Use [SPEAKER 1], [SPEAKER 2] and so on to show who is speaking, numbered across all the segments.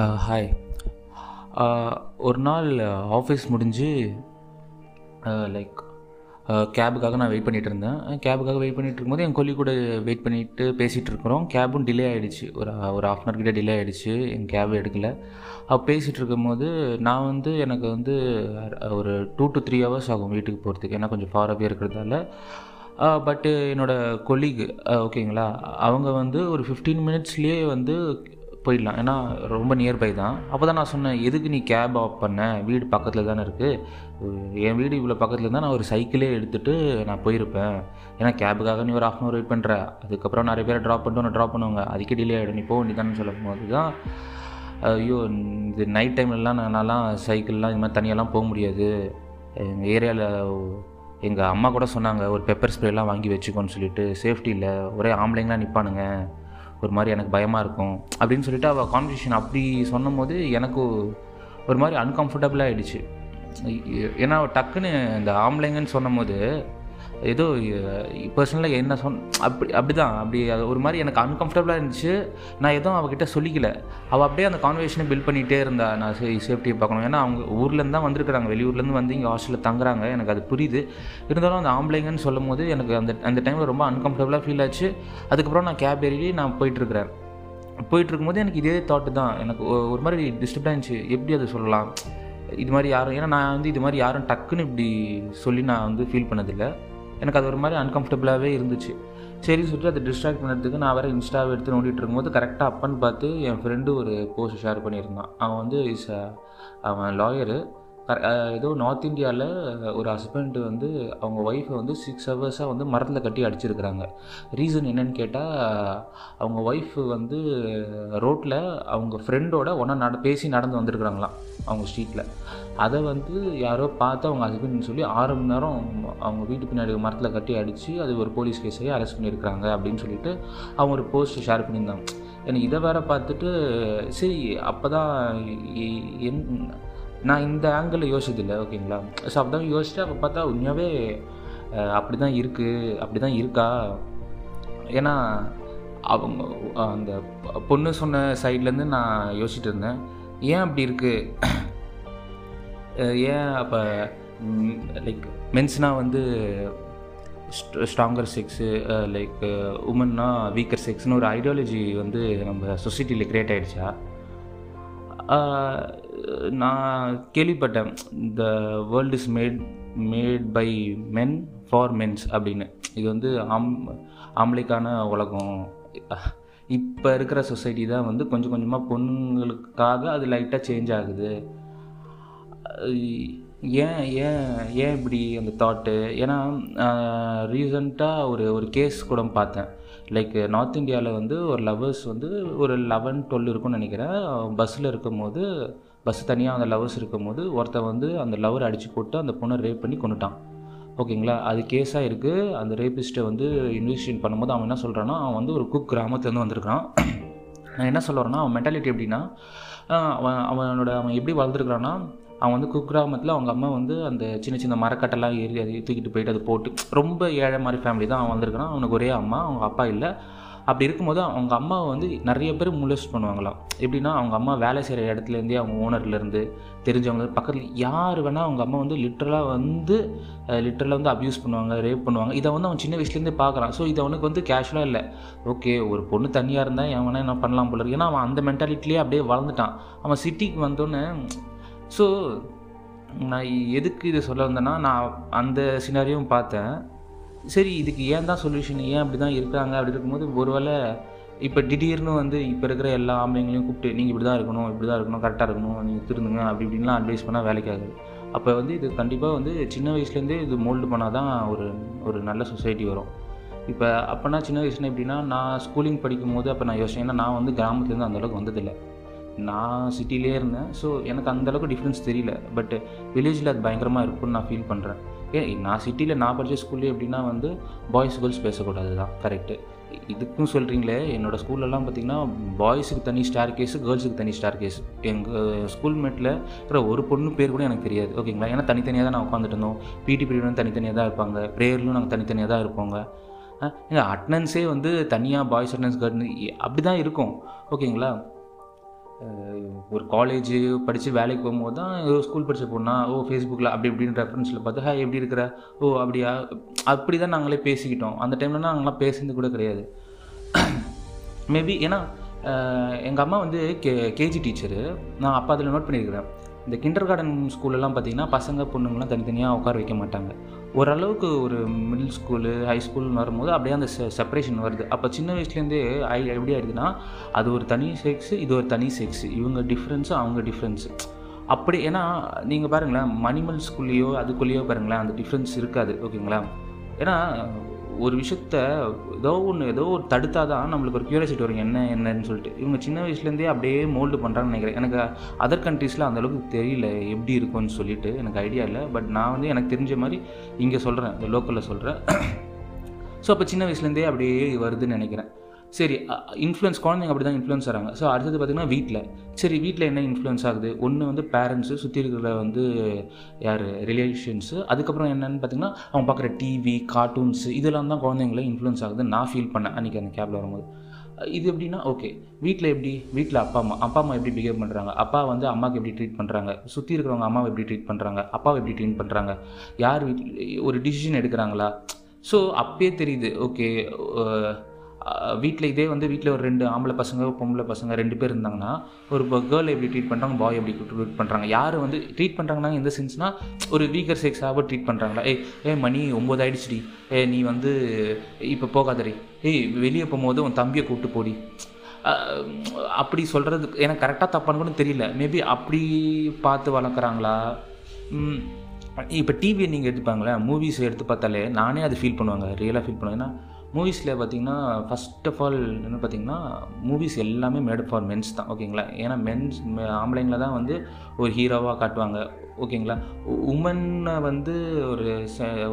[SPEAKER 1] Hi ஒரு நாள் office முடிஞ்சு லைக் கேபுக்காக நான் வெயிட் பண்ணிகிட்டு இருந்தேன். கேபுக்காக வெயிட் பண்ணிகிட்டு இருக்கும்போது என் கொல்லி கூட வெயிட் பண்ணிவிட்டு பேசிகிட்டு இருக்கிறோம். கேபும் டிலே ஆகிடுச்சு ஒரு ஒரு ஆஃப் அன் ஹவர் டிலே ஆகிடுச்சு என் கேப் எடுக்கல. அப்போ பேசிகிட்டு இருக்கும்போது நான் வந்து எனக்கு வந்து ஒரு டூ டு த்ரீ ஹவர்ஸ் ஆகும் வீட்டுக்கு போகிறதுக்கு ஏன்னா கொஞ்சம் ஃபாராகவே இருக்கிறதால. பட்டு என்னோடய கொலீக் ஓகேங்களா அவங்க வந்து ஒரு ஃபிஃப்டீன் மினிட்ஸ்லேயே வந்து போயிடலாம். ஏன்னா ரொம்ப நியர்பை தான். அப்போ தான் நான் சொன்னேன் எதுக்கு நீ கேப் ஆஃப் பண்ண? வீடு பக்கத்தில் தானே இருக்குது என் வீடு இவ்வளோ பக்கத்தில் இருந்தால் நான் ஒரு சைக்கிளே எடுத்துகிட்டு நான் போயிருப்பேன். ஏன்னா கேபுக்காக நீ ஒரு ஆஃப் அன் அவர் வெயிட் பண்ணுற அதுக்கப்புறம் நிறைய பேர் ட்ராப் பண்ணிட்டு ஒன்று ட்ராப் பண்ணுவாங்க. அதுக்கே டிலே ஆகிடும் நீ போக வேண்டியதானு சொல்லும் போது தான் ஐயோ இது நைட் டைம்லலாம் நான்லாம் சைக்கிள்லாம் இது மாதிரி தனியாலாம் போக முடியாது. எங்கள் ஏரியாவில் எங்கள் அம்மா கூட சொன்னாங்க ஒரு பெப்பர் ஸ்ப்ரேலாம் வாங்கி வச்சுக்கோன்னு சொல்லிட்டு. சேஃப்டி இல்லை ஒரே ஆம்பளைங்களாம் நிற்பானுங்க ஒரு மாதிரி எனக்கு பயமாக இருக்கும் அப்படின்னு சொல்லிட்டு அவள் கான்வர்சேஷன் அப்படி சொன்னும் போது எனக்கு ஒரு மாதிரி அன்கம்ஃபர்டபுளாக ஆகிடுச்சு ஏன்னா டக்குன்னு இந்த ஆம்பளைங்கன்னு சொன்னும் போது ஏதோ பர்சனலாக என்ன சொன் அப்படி அப்படி தான் அப்படி அது ஒரு மாதிரி எனக்கு அன்கம்ஃபர்டபுளாக இருந்துச்சு. நான் எதுவும் அவகிட்ட சொல்லிக்கல. அவள் அப்படியே அந்த கான்வர்சேஷனை பில்ட் பண்ணிகிட்டே இருந்தா. நான் சேஃப்டியை பார்க்கணும். ஏன்னா அவங்க ஊர்லேருந்து தான் வந்திருக்கிறாங்க. வெளியூர்லேருந்து வந்து இங்கே ஹாஸ்டலில் தங்குறாங்க. எனக்கு அது புரியுது. இருந்தாலும் அந்த ஆம்பளைங்கன்னு சொல்லும் போது எனக்கு அந்த அந்த டைமில் ரொம்ப அன்கம்ஃபர்டபுளாக ஃபீல் ஆச்சு. அதுக்கப்புறம் நான் கேப் ஏறி நான் போயிட்டுருக்கிறேன். போயிட்டுருக்கும்போது எனக்கு இதே தாட்டு தான். எனக்கு ஒரு மாதிரி டிஸ்டர்ப் இருந்துச்சு. எப்படி அதை சொல்லலாம்? இது மாதிரி யாரும் ஏன்னா நான் வந்து இது மாதிரி யாரும் டக்குன்னு இப்படி சொல்லி நான் வந்து ஃபீல் பண்ணதில்லை. எனக்கு அது ஒரு மாதிரி அன்கம்ஃபர்டபுளாகவே இருந்துச்சு. சரி சொல்லிட்டு அதை டிஸ்ட்ராக்ட் பண்ணுறதுக்கு நான் வேறு இன்ஸ்டாவை எடுத்து நோண்டிட்டு இருக்கும்போது கரெக்டாக அப்பன்னு பார்த்து என் ஃப்ரெண்டு ஒரு போஸ்ட் ஷேர் பண்ணியிருந்தான். அவன் வந்து இஸ் அவன் லாயரு ஏதோ நார்த் இந்தியாவில் ஒரு ஹஸ்பண்ட் வந்து அவங்க ஒய்ஃபை வந்து சிக்ஸ் ஹவர்ஸாக வந்து மரத்தில் கட்டி அடிச்சிருக்கிறாங்க. ரீசன் என்னன்னு கேட்டால் அவங்க ஒய்ஃப் வந்து ரோட்டில் அவங்க ஃப்ரெண்டோட ஒன்றா நட பேசி நடந்து வந்திருக்கிறாங்களாம் அவங்க ஸ்ட்ரீட்டில் அதை வந்து யாரோ பார்த்து அவங்க ஹஸ்பண்ட்னு சொல்லி ஆறு மணி நேரம் அவங்க வீட்டு பின்னாடி மரத்தில் கட்டி அடித்து அது ஒரு போலீஸ் கேஸையே அரெஸ்ட் பண்ணியிருக்கிறாங்க அப்படின்னு சொல்லிட்டு அவங்க ஒரு போஸ்ட் ஷேர் பண்ணியிருந்தாங்க. எனக்கு இதை வேற பார்த்துட்டு சரி அப்போ தான் என் நான் இந்த ஆங்கிளில் யோசிச்சதில்லை ஓகேங்களா ஸோ அப்படி யோசிச்சு அப்போ பார்த்தா உண்மையாகவே அப்படி தான் இருக்குது அப்படி தான் இருக்கா? ஏன்னா அவங்க அந்த பொண்ணு சொன்ன சைட்லேருந்து நான் யோசிச்சுட்டு இருந்தேன். ஏன் அப்படி இருக்குது ஏன் அப்போ லைக் மென்ஸ்னால் வந்து ஸ்ட்ராங்கர் செக்ஸு லைக் உமன்னா வீக்கர் செக்ஸ்னு ஒரு ஐடியாலஜி வந்து நம்ம சொசைட்டியில் க்ரியேட் ஆகிடுச்சா நான் கேள்விப்பட்டேன் இந்த world is made made by men for men's அப்படின்னு. இது வந்து ஆம் ஆம்பளைக்கான உலகம். இப்போ இருக்கிற சொசைட்டி தான் வந்து கொஞ்சம் கொஞ்சமாக பொண்ணுங்களுக்காக அது லைட்டாக சேஞ்ச் ஆகுது. ஏன் ஏன் ஏன் இப்படி அந்த தாட்டு ஏன்னா ரீசண்டாக ஒரு ஒரு கேஸ் கூட பார்த்தேன். லைக் நார்த் இந்தியாவில் வந்து ஒரு லவர்ஸ் வந்து ஒரு லெவன் டுவெல் இருக்கும்னு நினைக்கிறேன். பஸ்ஸில் இருக்கும்போது பஸ் தனியாக அந்த லவர்ஸ் இருக்கும்போது ஒருத்தன் வந்து அந்த லவர் அடித்து போட்டு அந்த பொண்ணை ரேப் பண்ணி கொண்டுட்டான் ஓகேங்களா? அது கேஸாக இருக்குது அந்த ரேபிஸ்ட்டை வந்து இன்வெஸ்டிகேட் பண்ணும்போது அவன் என்ன சொல்கிறான்னா அவன் வந்து ஒரு குக் கிராமத்துலேருந்து வந்திருக்கான் நான் என்ன சொல்கிறேன்னா அவன் மென்டாலிட்டி எப்படின்னா அவன் அவனோட அவன் எப்படி வளர்ந்துருக்குறான்னா அவன் வந்து குக்கிராமத்தில் அவங்க அம்மா வந்து அந்த சின்ன சின்ன மரக்கட்டெல்லாம் ஏறி அதை தூக்கிட்டு போயிட்டு அதை போட்டு ரொம்ப ஏழை மாதிரி ஃபேமிலி தான் அவன் வந்திருக்கான் அவனுக்கு ஒரே அம்மா அவங்க அப்பா இல்லை. அப்படி இருக்கும்போது அவங்க அம்மாவை வந்து நிறைய பேர் முலஸ்ட் பண்ணுவாங்களாம். எப்படின்னா அவங்க அம்மா வேலை செய்கிற இடத்துலேருந்தே அவங்க ஓனர்லேருந்து தெரிஞ்சவங்க பக்கத்தில் யார் வேணால் அவங்க அம்மா வந்து லிட்ரலாக வந்து லிட்ரலாக வந்து அப்யூஸ் பண்ணுவாங்க ரேப் பண்ணுவாங்க. இதை வந்து அவன் சின்ன வயசுலேருந்தே பார்க்குறான். ஸோ இது அவனுக்கு வந்து கேஷுவலாக இல்லை. ஓகே ஒரு பொண்ணு தனியாக இருந்தால் அவன் வேணால் என்ன பண்ணலாம் போல ஏன்னா அவன் அந்த மென்டாலிட்டிலேயே அப்படியே வளர்ந்துட்டான். அவன் சிட்டிக்கு வந்தோன்னே ஸோ நான் எதுக்கு இது சொல்ல வந்தேன்னா நான் அந்த சினாரியும் பார்த்தேன். சரி இதுக்கு ஏன் தான் சொல்யூஷன் ஏன் அப்படி தான் இருக்காங்க? அப்படி இருக்கும்போது ஒருவேளை இப்போ திடீர்னு வந்து இப்போ இருக்கிற எல்லா ஆம்பளைங்களையும் கூப்பிட்டு நீங்கள் இப்படி தான் இருக்கணும் இப்படி தான் இருக்கணும் கரெக்டாக இருக்கணும் நீங்கள் திருந்துங்க அப்படி இப்படின்லாம் அட்வைஸ் பண்ணால் வேலைக்காகுது அப்போ வந்து இது கண்டிப்பாக வந்து சின்ன வயசுலேருந்தே இது மோல்டு பண்ணால் தான் ஒரு ஒரு நல்ல சொசைட்டி வரும். இப்போ அப்போனா சின்ன வயசுல எப்படின்னா நான் ஸ்கூலிங் படிக்கும் போது அப்போ நான் யோசிச்சேன் ஏன்னா நான் வந்து கிராமத்துலேருந்து அந்தளவுக்கு வந்ததில்லை. நான் சிட்டிலே இருந்தேன் ஸோ எனக்கு அந்தளவுக்கு டிஃப்ரென்ஸ் தெரியல. பட் வில்லேஜில் அது பயங்கரமாக இருக்கும்னு நான் ஃபீல் பண்ணுறேன் ஏன் நான் சிட்டியில் நான் படித்த ஸ்கூல்லே எப்படின்னா வந்து பாய்ஸ் கேர்ள்ஸ் பேசக்கூடாது தான் கரெக்டு இதுக்கும் சொல்கிறீங்களே என்னோடய ஸ்கூல்லலாம் பார்த்திங்கன்னா பாய்ஸுக்கு தனி ஸ்டார் கேஸு கேர்ள்ஸுக்கு தனி ஸ்டார் கேஸ் எங்கள் ஸ்கூல் மேட்டில் இருக்கிற ஒரு பொண்ணு பேர் கூட எனக்கு தெரியாது ஓகேங்களா ஏன்னா தனித்தனியாக தான் நான் உட்காந்துட்டு இருந்தோம். பிடி பீரியடும் தனித்தனியாக தான் இருப்பாங்க. ப்ரேயர்லையும் நாங்கள் தனித்தனியாக தான் இருப்போங்க. எங்கள் அட்டனன்ஸே வந்து தனியாக பாய்ஸ் அட்டனன்ஸ் கேர்ள்னு அப்படி தான் இருக்கும் ஓகேங்களா ஒரு காலேஜ் படித்து வேலைக்கு போகும்போது தான் ஸ்கூல் படித்த பொண்ணா ஓ ஃபேஸ்புக்கில் அப்படி இப்படின்னு ரெஃபரன்ஸில் பார்த்து ஹே எப்படி இருக்கிற? ஓ அப்படியா? அப்படி தான் நாங்களே பேசிக்கிட்டோம். அந்த டைம்லலாம் நாங்களாம் பேசுனது கூட கிடையாது. மேபி ஏன்னா எங்கள் அம்மா வந்து கே கேஜி டீச்சரு நான் அப்பா அதில் நோட் பண்ணியிருக்கிறேன். இந்த கிண்டர் கார்டன் ஸ்கூல்லலாம் பார்த்தீங்கன்னா பசங்க பொண்ணுங்களாம் தனித்தனியாக உட்கார வைக்க மாட்டாங்க. ஓரளவுக்கு ஒரு மிடில் ஸ்கூலு ஹை ஸ்கூல்னு வரும்போது அப்படியே அந்த செ செப்பரேஷன் வருது. அப்போ சின்ன வயசுலேருந்தே ஐ எப்படி ஆயிடுதுன்னா அது ஒரு தனி செக்ஸு இது ஒரு தனி செக்ஸு இவங்க டிஃப்ரென்ஸு அவங்க டிஃப்ரென்ஸு அப்படி ஏன்னா நீங்கள் பாருங்களேன் மணிமல் ஸ்கூல்லையோ அதுக்குள்ளேயோ பாருங்களேன் அந்த டிஃப்ரென்ஸ் இருக்காது ஓகேங்களா? ஏன்னா ஒரு விஷயத்த ஏதோ ஒன்று ஏதோ ஒரு தடுத்தால் தான் நம்மளுக்கு ஒரு க்யூரியாசிட்டி வரும். என்ன என்னன்னு சொல்லிட்டு. இவங்க சின்ன வயசுலேருந்தே அப்படியே மோல்டு பண்ணுறாங்கன்னு நினைக்கிறேன். எனக்கு அதர் கண்ட்ரீஸில் அந்தளவுக்கு தெரியல எப்படி இருக்கும்னு சொல்லிட்டு. எனக்கு ஐடியா இல்லை. பட் நான் வந்து எனக்கு தெரிஞ்ச மாதிரி இங்கே சொல்கிறேன் இந்த லோக்கலில் சொல்கிறேன் ஸோ அப்போ சின்ன வயசுலேருந்தே அப்படியே வருதுன்னு நினைக்கிறேன். சரி இன்ஃப்ளூயன்ஸ் குழந்தைங்க அப்படி தான் இன்ஃப்ளூயன்ஸ் ஆகிறாங்க ஸோ அடுத்தது பார்த்திங்கன்னா வீட்டில் சரி வீட்டில் என்ன இன்ஃப்ளூயன்ஸ் ஆகுது? ஒன்று வந்து பேரண்ட்ஸு சுற்றி இருக்கிற வந்து யார்? ரிலேஷன்ஸு அதுக்கப்புறம் என்னென்னு பார்த்தீங்கன்னா அவங்க பார்க்குற டிவி கார்ட்டூன்ஸு இதெல்லாம் தான் குழந்தைங்கள இன்ஃப்ளூயன்ஸ் ஆகுது நான் ஃபீல் பண்ணேன் அன்றைக்கி அந்த கேபில் வரும்போது. இது எப்படின்னா ஓகே வீட்டில் எப்படி? வீட்டில் அப்பா அம்மா. அப்பா அம்மா எப்படி பிஹேவ் பண்ணுறாங்க அப்பா வந்து அம்மாவுக்கு எப்படி ட்ரீட் பண்ணுறாங்க சுற்றி இருக்கிறவங்க அம்மாவை எப்படி ட்ரீட் பண்ணுறாங்க அப்பாவை எப்படி ட்ரீட் பண்ணுறாங்க யார் வீட்டில் ஒரு டிசிஷன் எடுக்கிறாங்களா? ஸோ அப்பயே தெரியுது ஓகே வீட்டில் இதே வந்து வீட்டில் ஒரு ரெண்டு ஆம்பளை பசங்க பொம்பளை பசங்க ரெண்டு பேர் இருந்தாங்கன்னா ஒரு கேர்ள் எப்படி ட்ரீட் பண்ணுறாங்க பாய் எப்படி ட்ரீட் பண்ணுறாங்க யார் வந்து ட்ரீட் பண்ணுறாங்கன்னா எந்த சென்ஸ்னால் ஒரு வீக்கர் செக்ஸாக ட்ரீட் பண்ணுறாங்களா ஏய் ஏ மணி ஒம்பது ஆயிடுச்சுடி. ஏ நீ வந்து இப்போ போகாதடி. ஏய் வெளியே போகும்போது உன் தம்பியை கூப்பிட்டு போடி. அப்படி சொல்கிறது எனக்கு கரெக்டாக தப்பான்னு கூட தெரியல. மேபி அப்படி பார்த்து வளர்க்குறாங்களா? இப்போ டிவியை நீங்கள் எடுத்துப்பாங்களே மூவிஸ் எடுத்து பார்த்தாலே நானே அதை ஃபீல் பண்ணுவாங்க. ரியலாக ஃபீல் பண்ணுவேன். ஏன்னா மூவிஸில் பார்த்தீங்கன்னா ஃபஸ்ட் ஆஃப் ஆல் என்ன பார்த்தீங்கன்னா மூவிஸ் எல்லாமே மேட் ஃபார் மென்ஸ் தான் ஓகேங்களா? ஏன்னா மென்ஸ் ஆம்பளைங்கள தான் வந்து ஒரு ஹீரோவாக காட்டுவாங்க ஓகேங்களா? உமனை வந்து ஒரு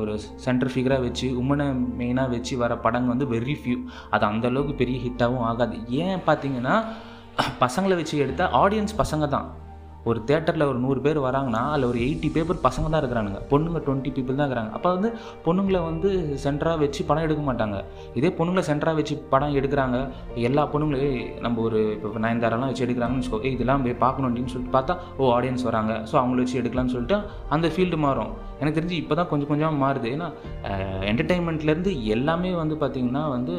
[SPEAKER 1] ஒரு சென்டர் ஃபிகராக வச்சு உமனை மெயினாக வச்சு வர படங்கள் வந்து வெரி ஃபியூ அது அந்தளவுக்கு பெரிய ஹிட்டாகவும் ஆகாது. ஏன் பார்த்தீங்கன்னா பசங்களை வச்சு எடுத்தால் ஆடியன்ஸ் பசங்க தான். ஒரு தேட்டரில் ஒரு நூறு பேர் வராங்கன்னா அதில் ஒரு எயிட்டி பேப்பர் பசங்க தான் இருக்கிறானுங்க. பொண்ணுங்க டுவெண்ட்டி பீப்புள் தான் இருக்கிறாங்க. அப்போ வந்து பொண்ணுங்களை வந்து சென்டராக வச்சு படம் எடுக்க மாட்டாங்க. இதே பொண்ணுங்களை சென்டராக வச்சு படம் எடுக்கிறாங்க. எல்லா பொண்ணுங்களையும் நம்ம ஒரு இப்போ நயன்தாரெல்லாம் வச்சு எடுக்கிறாங்கன்னு வச்சுக்கோ இதெல்லாம் போய் பார்க்கணும் அப்படின்னு சொல்லிட்டு பார்த்தா ஓ ஆடியன்ஸ் வராங்க. ஸோ அவங்கள வச்சு எடுக்கலாம்னு சொல்லிட்டு அந்த ஃபீல்டு மாறும். எனக்கு தெரிஞ்சு இப்போ தான் கொஞ்சம் கொஞ்சமாக மாறுது. ஏன்னா என்டர்டெயின்மெண்ட்லேருந்து எல்லாமே வந்து பார்த்திங்கன்னா வந்து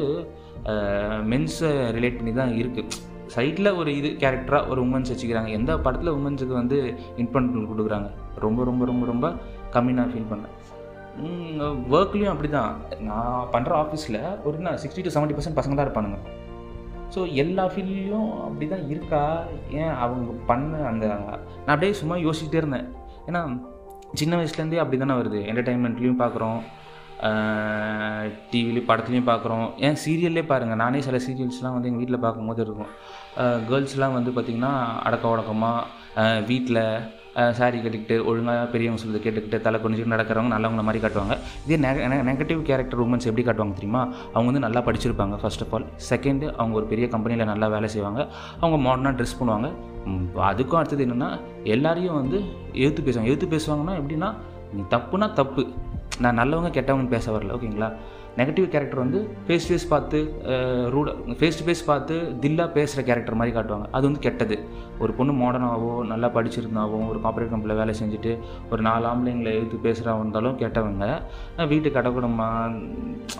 [SPEAKER 1] மென்ஸை ரிலேட் பண்ணி தான் இருக்குது சைடில் ஒரு இது கேரக்டராக ஒரு உமன்ஸ் வச்சுக்கிறாங்க எந்த படத்தில் உமன்ஸுக்கு வந்து இம்பார்ட்டன்ட் கொடுக்குறாங்க? ரொம்ப ரொம்ப ரொம்ப ரொம்ப கம்மி நான் ஃபீல் பண்ணேன். ஒர்க்லேயும் அப்படி தான் நான் பண்ணுற ஆஃபீஸில் ஒரு என்ன சிக்ஸ்டி டு செவன்ட்டி பர்சன்ட் பசங்க தான் இருப்பானுங்க. ஸோ எல்லா ஃபீல்ட்லேயும் அப்படி தான் இருக்கா? ஏன் அவங்க பண்ண அந்த நான் அப்படியே சும்மா யோசிச்சுட்டே இருந்தேன். ஏன்னா சின்ன வயசுலேருந்தே அப்படி தானே வருது. என்டர்டைன்மெண்ட்லேயும் பார்க்குறோம் டிவிலையும் படத்துலையும் பார்க்குறோம் ஏன் சீரியல்லே பாருங்கள் நானே சில சீரியல்ஸ்லாம் வந்து எங்கள் வீட்டில் பார்க்கும்போது இருக்கும். கேர்ள்ஸ்லாம் வந்து பார்த்திங்கன்னா அடக்க உடக்கமாக வீட்டில் சாரி கட்டிக்கிட்டு ஒழுங்காக பெரியவங்க சொல்லுறது கேட்டுக்கிட்டு தலை கொஞ்சம் நடக்கிறவங்க நல்லவங்கள மாதிரி காட்டுவாங்க. இதே நெ நெகட்டிவ் கேரக்டர் உமன்ஸ் எப்படி காட்டுவாங்க தெரியுமா? அவங்க வந்து நல்லா படிச்சிருப்பாங்க ஃபர்ஸ்ட் ஆஃப் ஆல் செகண்டு அவங்க ஒரு பெரிய கம்பெனியில் நல்லா வேலை செய்வாங்க. அவங்க மாடர்னாக ட்ரெஸ் பண்ணுவாங்க. அதுக்கும் அடுத்தது என்னென்னா எல்லாரையும் வந்து எழுத்து பேசுவாங்க. எழுத்து பேசுவாங்கன்னா எப்படின்னா நீ தப்புனா தப்பு. நான் நல்லவங்க கெட்டவங்க பேச வரல ஓகேங்களா? நெகட்டிவ் கேரக்டர் வந்து ஃபேஸ் டு ஃபேஸ் பார்த்து ரூட ஃபேஸ் டு ஃபேஸ் பார்த்து தில்லாக பேசுகிற கேரக்டர் மாதிரி காட்டுவாங்க. அது வந்து கெட்டது. ஒரு பொண்ணு மாடர்னாவோ நல்லா படிச்சிருந்தாவோ ஒரு கார்பரேட் கம்பெனியில் வேலை செஞ்சுட்டு ஒரு நாலு ஆம்பளைங்களை எழுத்து பேசுகிறவங்க இருந்தாலும் கெட்டவங்க. வீட்டு கடக்குடமா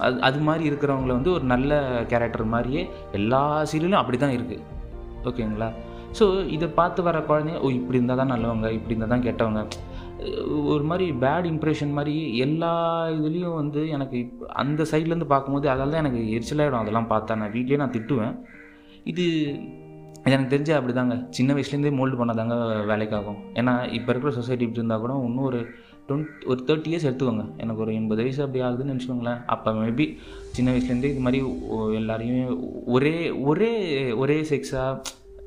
[SPEAKER 1] அது அது மாதிரி இருக்கிறவங்கள வந்து ஒரு நல்ல கேரக்டர் மாதிரியே எல்லா சீரியலும் அப்படி தான் இருக்குது ஓகேங்களா? ஸோ இதை பார்த்து வர குழந்தைங்க ஓ இப்படி இருந்தால் தான் நல்லவங்க இப்படி இருந்தால் தான் கெட்டவங்க. ஒரு மாதிரி பேட் இம்ப்ரெஷன் மாதிரி எல்லா இதுலேயும் வந்து எனக்கு அந்த சைட்லேருந்து பார்க்கும்போது அதால் தான் எனக்கு எரிச்சலாகிடும் அதெல்லாம் பார்த்தா நான் வீட்லேயே நான் திட்டுவேன். இது எனக்கு தெரிஞ்ச அப்படி தாங்க சின்ன வயசுலேருந்தே மோல்டு பண்ணாதாங்க வேலைக்காகும். ஏன்னா இப்போ இருக்கிற சொசைட்டி இப்படி இருந்தால் கூட இன்னும் ஒரு டுவெண்ட் ஒரு தேர்ட்டி இயர்ஸ் எடுத்துக்கோங்க. எனக்கு ஒரு எண்பது வயசு அப்படி ஆகுதுன்னு நினச்சிக்கோங்களேன். அப்போ மேபி சின்ன வயசுலேருந்தே இது மாதிரி எல்லாரையுமே ஒரே ஒரே ஒரே செக்ஸாக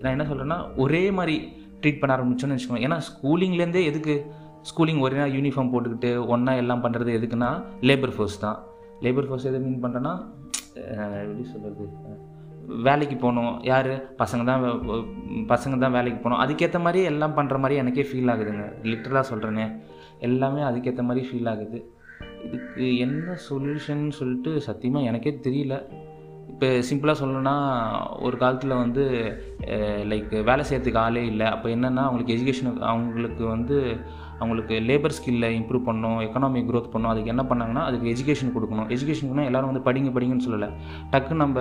[SPEAKER 1] நான் என்ன சொல்கிறேன்னா ஒரே மாதிரி ட்ரீட் பண்ண ஆரம்பிச்சோன்னு வச்சுக்கோங்க ஏன்னா ஸ்கூலிங்லேருந்தே எதுக்கு? ஸ்கூலிங் ஒரே நாள் யூனிஃபார்ம் போட்டுக்கிட்டு ஒன்றா எல்லாம் பண்ணுறது எதுக்குன்னா லேபர் ஃபோர்ஸ் தான். லேபர் ஃபோர்ஸ் எதை மீன் பண்ணுறேன்னா எப்படி சொல்கிறது வேலைக்கு போகணும். யார்? பசங்க தான் பசங்க தான் வேலைக்கு போகணும். அதுக்கேற்ற மாதிரி எல்லாம் பண்ணுற மாதிரி எனக்கே ஃபீல் ஆகுதுங்க. லிட்டரலாக சொல்கிறேனே எல்லாமே அதுக்கேற்ற மாதிரி ஃபீல் ஆகுது. இதுக்கு என்ன சொல்யூஷன் சொல்லிட்டு சத்தியமாக எனக்கே தெரியல. இப்போ சிம்பிளாக சொல்லணும்னா ஒரு காலத்தில் வந்து லைக் வேலை செய்கிறதுக்கு ஆளே இல்லை. அப்போ என்னென்னா அவங்களுக்கு எஜுகேஷன் அவங்களுக்கு வந்து அவங்களுக்கு லேபர் ஸ்கில்லை இம்ப்ரூவ் பண்ணணும் எக்கனாமிக் க்ரோத் பண்ணணும் அதுக்கு என்ன பண்ணாங்கன்னா அதுக்கு எஜுகேஷன் கொடுக்கணும். எஜுகேஷனுக்குனா எல்லாரும் வந்து படிங்க படிங்கன்னு சொல்லலை. டக்குன்னு நம்ம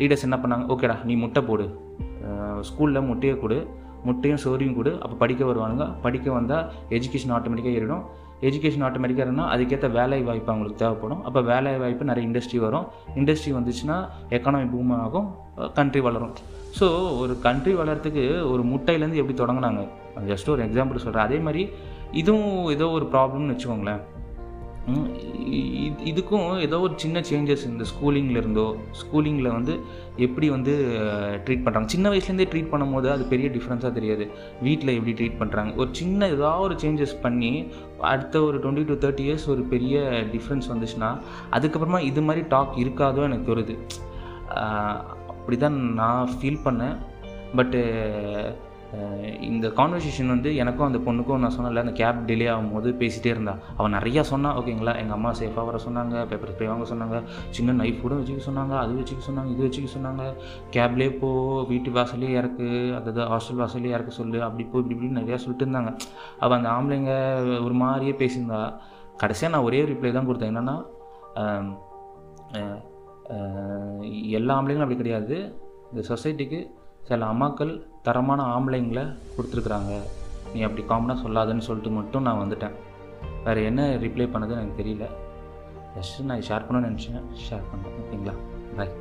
[SPEAKER 1] லீடர்ஸ் என்ன பண்ணாங்க ஓகேடா நீ முட்டை போடு. ஸ்கூலில் முட்டையை கொடு. முட்டையும் சோரியும் கொடு. அப்போ படிக்க வருவானுங்க. படிக்க வந்தால் எஜுகேஷன் ஆட்டோமேட்டிக்காக ஏறிடும். எஜுகேஷன் ஆட்டோமேட்டிக்காக இருந்தால் அதுக்கேற்ற வேலை வாய்ப்பு அவங்களுக்கு தேவைப்படும். அப்போ வேலை வாய்ப்பு நிறைய இண்டஸ்ட்ரி வரும். இண்டஸ்ட்ரி வந்துச்சுன்னா எக்கனாமி பூம் ஆகும் கண்ட்ரி வளரும். ஸோ ஒரு கண்ட்ரி வளர்கிறதுக்கு ஒரு முட்டையிலேருந்து எப்படி தொடங்கினாங்க? ஜஸ்ட் ஒரு எக்ஸாம்பிள் சொல்கிறேன் அதே மாதிரி இதுவும் ஏதோ ஒரு ப்ராப்ளம்னு வச்சுக்கோங்களேன். இது இதுக்கும் ஏதோ ஒரு சின்ன சேஞ்சஸ் இந்த ஸ்கூலிங்கில் இருந்தோ ஸ்கூலிங்கில் வந்து எப்படி வந்து ட்ரீட் பண்ணுறாங்க சின்ன வயசுலேருந்தே ட்ரீட் பண்ணும்போது அது பெரிய டிஃப்ரென்ஸாக தெரியாது. வீட்டில் எப்படி ட்ரீட் பண்ணுறாங்க ஒரு சின்ன ஏதாவது ஒரு சேஞ்சஸ் பண்ணி அடுத்த ஒரு டுவெண்ட்டி டு தேர்ட்டி இயர்ஸ் ஒரு பெரிய டிஃப்ரென்ஸ் வந்துச்சுன்னா அதுக்கப்புறமா இது மாதிரி டாக் இருக்காதோ எனக்கு தோணுது. அப்படி தான் நான் ஃபீல் பண்ணேன். பட்டு இந்த கான்வர்சேஷன் வந்து எனக்கும் அந்த பொண்ணுக்கும் நான் சொன்னல அந்த கேப் டிலே ஆகும்போது பேசிகிட்டே இருந்தா. அவன் நிறையா சொன்னான் ஓகேங்களா எங்கள் அம்மா சேஃபாக வர சொன்னாங்க பேப்பர் ஸ்ப்ரே வாங்க சொன்னாங்க சின்ன நைஃப் கூட வச்சுக்க சொன்னாங்க அது வச்சுக்க சொன்னாங்க இது வச்சுக்க சொன்னாங்க. கேப்லேயே போ வீட்டு வாசலே இறக்கு அதாவது ஹாஸ்டல் வாசலே இறக்க சொல்லு அப்படி போ இப்படி இப்படி நிறையா சொல்லிட்டு இருந்தாங்க. அவள் அந்த ஆம்பளைங்க ஒரு மாதிரியே பேசியிருந்தா. கடைசியாக நான் ஒரே ரிப்ளை தான் கொடுத்தேன். என்னென்னா எல்லா ஆம்பளைங்களும் அப்படி கிடையாது. இந்த சொசைட்டிக்கு சில அம்மாக்கள் தரமான ஆம்பளைங்களை கொடுத்துருக்குறாங்க. நீ அப்படி காமனாக சொல்லாதுன்னு சொல்லிட்டு மட்டும் நான் வந்துட்டேன். வேறு என்ன ரிப்ளை பண்ணதுன்னு எனக்கு தெரியல. ஜஸ்ட் நான் ஷேர் பண்ணணும்னு நினச்சேன். ஷேர் பண்ணேன் ஓகேங்களா பாய்